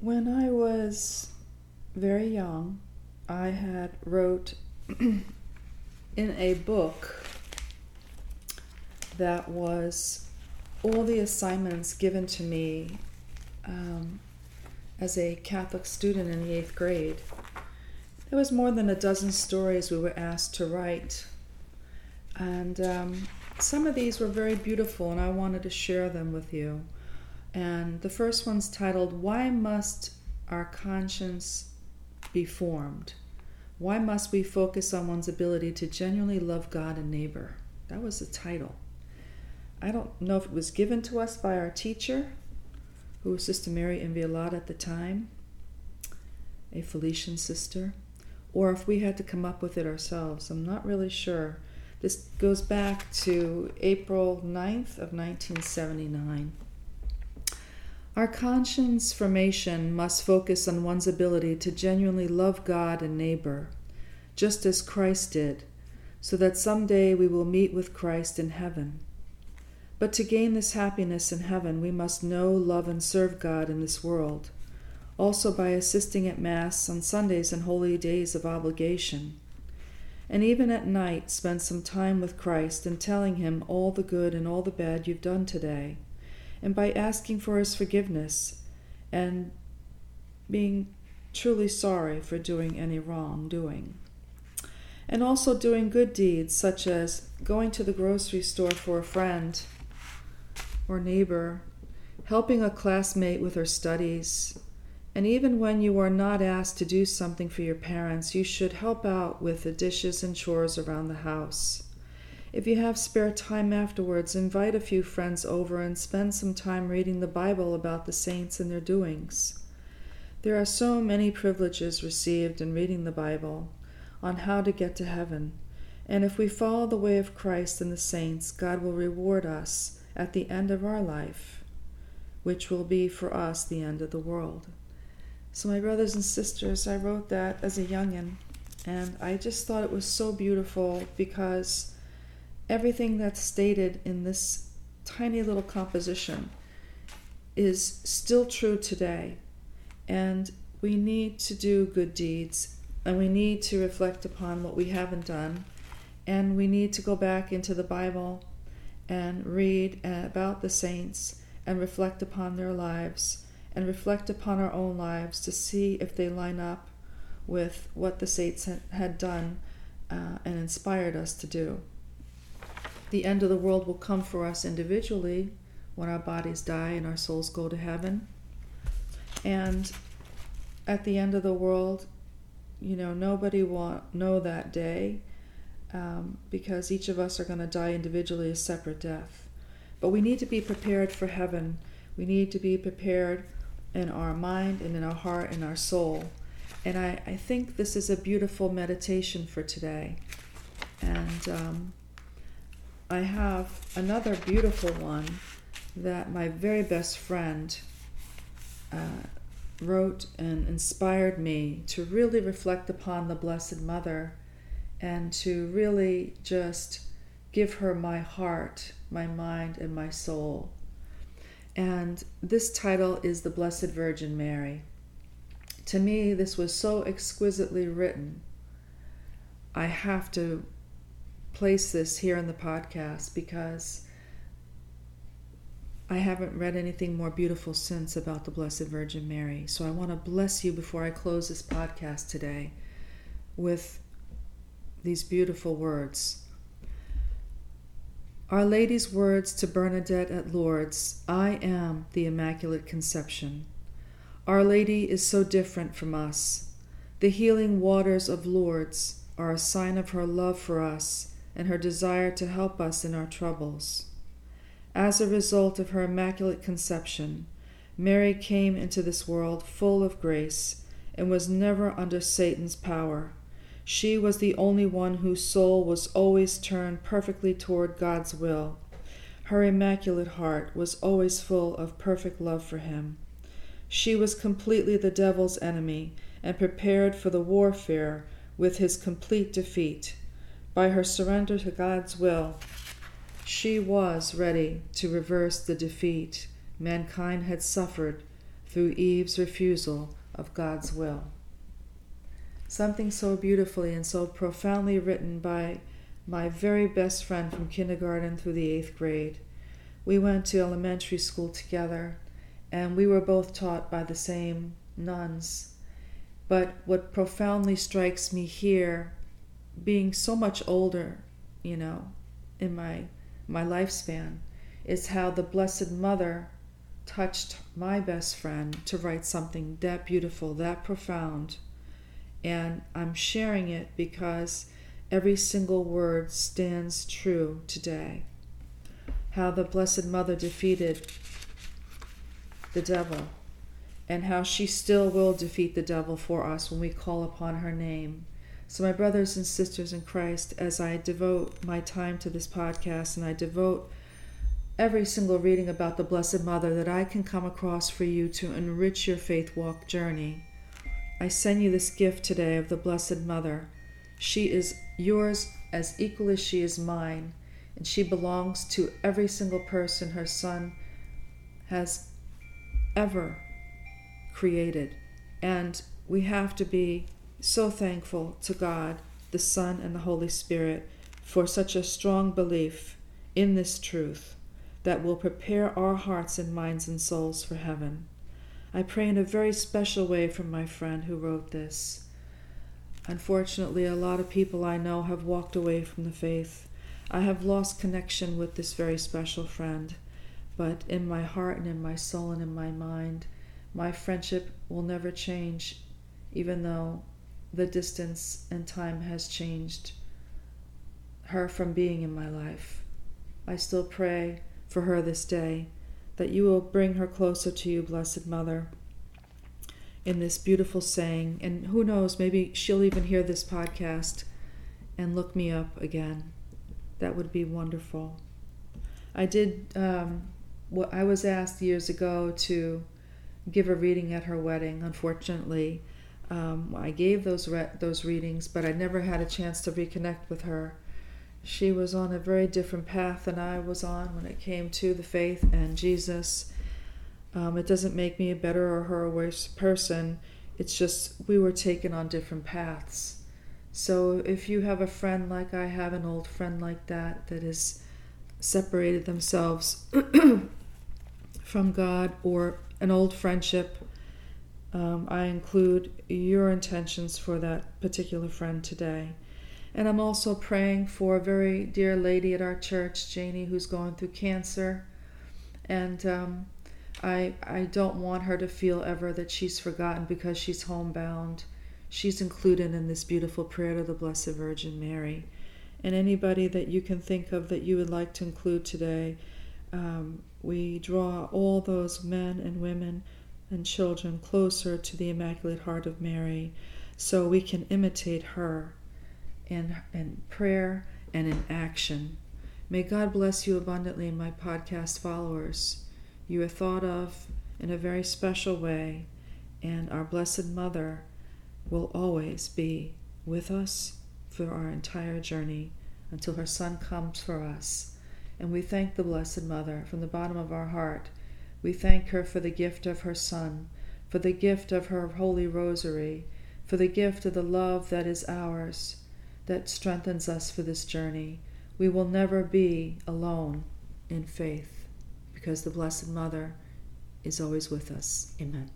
When I was very young, I had wrote in a book that was all the assignments given to me um, as a Catholic student in the eighth grade. There was more than a dozen stories we were asked to write, and um, some of these were very beautiful, and I wanted to share them with you. And the first one's titled, Why Must Our Conscience Be Formed? Why Must We Focus on One's Ability to Genuinely Love God and Neighbor? That was the title. I don't know if it was given to us by our teacher, who was Sister Mary Inviolata at the time, a Felician sister, or if we had to come up with it ourselves. I'm not really sure. This goes back to April 9th of 1979. Our conscience formation must focus on one's ability to genuinely love God and neighbor, just as Christ did, so that someday we will meet with Christ in heaven. But to gain this happiness in heaven, we must know, love, and serve God in this world, also by assisting at Mass on Sundays and holy days of obligation. And even at night, spend some time with Christ and telling Him all the good and all the bad you've done today and by asking for his forgiveness and being truly sorry for doing any wrongdoing. And also doing good deeds such as going to the grocery store for a friend or neighbor, helping a classmate with her studies, and even when you are not asked to do something for your parents, you should help out with the dishes and chores around the house. If you have spare time afterwards, invite a few friends over and spend some time reading the Bible about the saints and their doings. There are so many privileges received in reading the Bible on how to get to heaven, and if we follow the way of Christ and the saints, God will reward us at the end of our life, which will be for us the end of the world. So, my brothers and sisters, I wrote that as a youngin', and I just thought it was so beautiful because everything that's stated in this tiny little composition is still true today. And we need to do good deeds and we need to reflect upon what we haven't done. And we need to go back into the Bible and read about the saints and reflect upon their lives and reflect upon our own lives to see if they line up with what the saints had done uh, and inspired us to do the end of the world will come for us individually when our bodies die and our souls go to heaven. And at the end of the world, you know, nobody will know that day um, because each of us are going to die individually a separate death. But we need to be prepared for heaven. We need to be prepared in our mind and in our heart and our soul. And I, I think this is a beautiful meditation for today. And um, I have another beautiful one that my very best friend uh, wrote and inspired me to really reflect upon the Blessed Mother and to really just give her my heart, my mind, and my soul. And this title is The Blessed Virgin Mary. To me, this was so exquisitely written. I have to place this here in the podcast because I haven't read anything more beautiful since about the Blessed Virgin Mary. So I want to bless you before I close this podcast today with these beautiful words. Our Lady's words to Bernadette at Lourdes I am the Immaculate Conception. Our Lady is so different from us. The healing waters of Lourdes are a sign of her love for us and her desire to help us in our troubles. As a result of her immaculate conception, Mary came into this world full of grace and was never under Satan's power. She was the only one whose soul was always turned perfectly toward God's will. Her immaculate heart was always full of perfect love for him. She was completely the devil's enemy and prepared for the warfare with his complete defeat. By her surrender to God's will, she was ready to reverse the defeat mankind had suffered through Eve's refusal of God's will. Something so beautifully and so profoundly written by my very best friend from kindergarten through the eighth grade. We went to elementary school together, and we were both taught by the same nuns. But what profoundly strikes me here, being so much older, you know, in my my lifespan, is how the Blessed Mother touched my best friend to write something that beautiful, that profound. And I'm sharing it because every single word stands true today. How the Blessed Mother defeated the devil, and how she still will defeat the devil for us when we call upon her name. So, my brothers and sisters in Christ, as I devote my time to this podcast and I devote every single reading about the Blessed Mother that I can come across for you to enrich your faith walk journey. I send you this gift today of the Blessed Mother. She is yours as equal as she is mine, and she belongs to every single person her Son has ever created. And we have to be so thankful to God, the Son, and the Holy Spirit for such a strong belief in this truth that will prepare our hearts and minds and souls for heaven. I pray in a very special way for my friend who wrote this. Unfortunately, a lot of people I know have walked away from the faith. I have lost connection with this very special friend, but in my heart and in my soul and in my mind, my friendship will never change, even though the distance and time has changed her from being in my life. I still pray for her this day, that you will bring her closer to you, Blessed Mother, in this beautiful saying. And who knows, maybe she'll even hear this podcast and look me up again. That would be wonderful. I did, um, what I was asked years ago to give a reading at her wedding. Unfortunately, um, I gave those re- those readings, but I never had a chance to reconnect with her she was on a very different path than I was on when it came to the faith and Jesus. Um, it doesn't make me a better or her a worse person. It's just we were taken on different paths. So if you have a friend like I have, an old friend like that, that has separated themselves from God or an old friendship, um, I include your intentions for that particular friend today. And I'm also praying for a very dear lady at our church, Janie, who's going through cancer. And um, I, I don't want her to feel ever that she's forgotten because she's homebound. She's included in this beautiful prayer to the Blessed Virgin Mary. And anybody that you can think of that you would like to include today, um, we draw all those men and women and children closer to the Immaculate Heart of Mary so we can imitate her in, in prayer and in action. May God bless you abundantly, my podcast followers. You are thought of in a very special way, and our Blessed Mother will always be with us for our entire journey until her Son comes for us. And we thank the Blessed Mother from the bottom of our heart. We thank her for the gift of her Son, for the gift of her Holy Rosary, for the gift of the love that is ours that strengthens us for this journey. We will never be alone in faith because the Blessed Mother is always with us. Amen.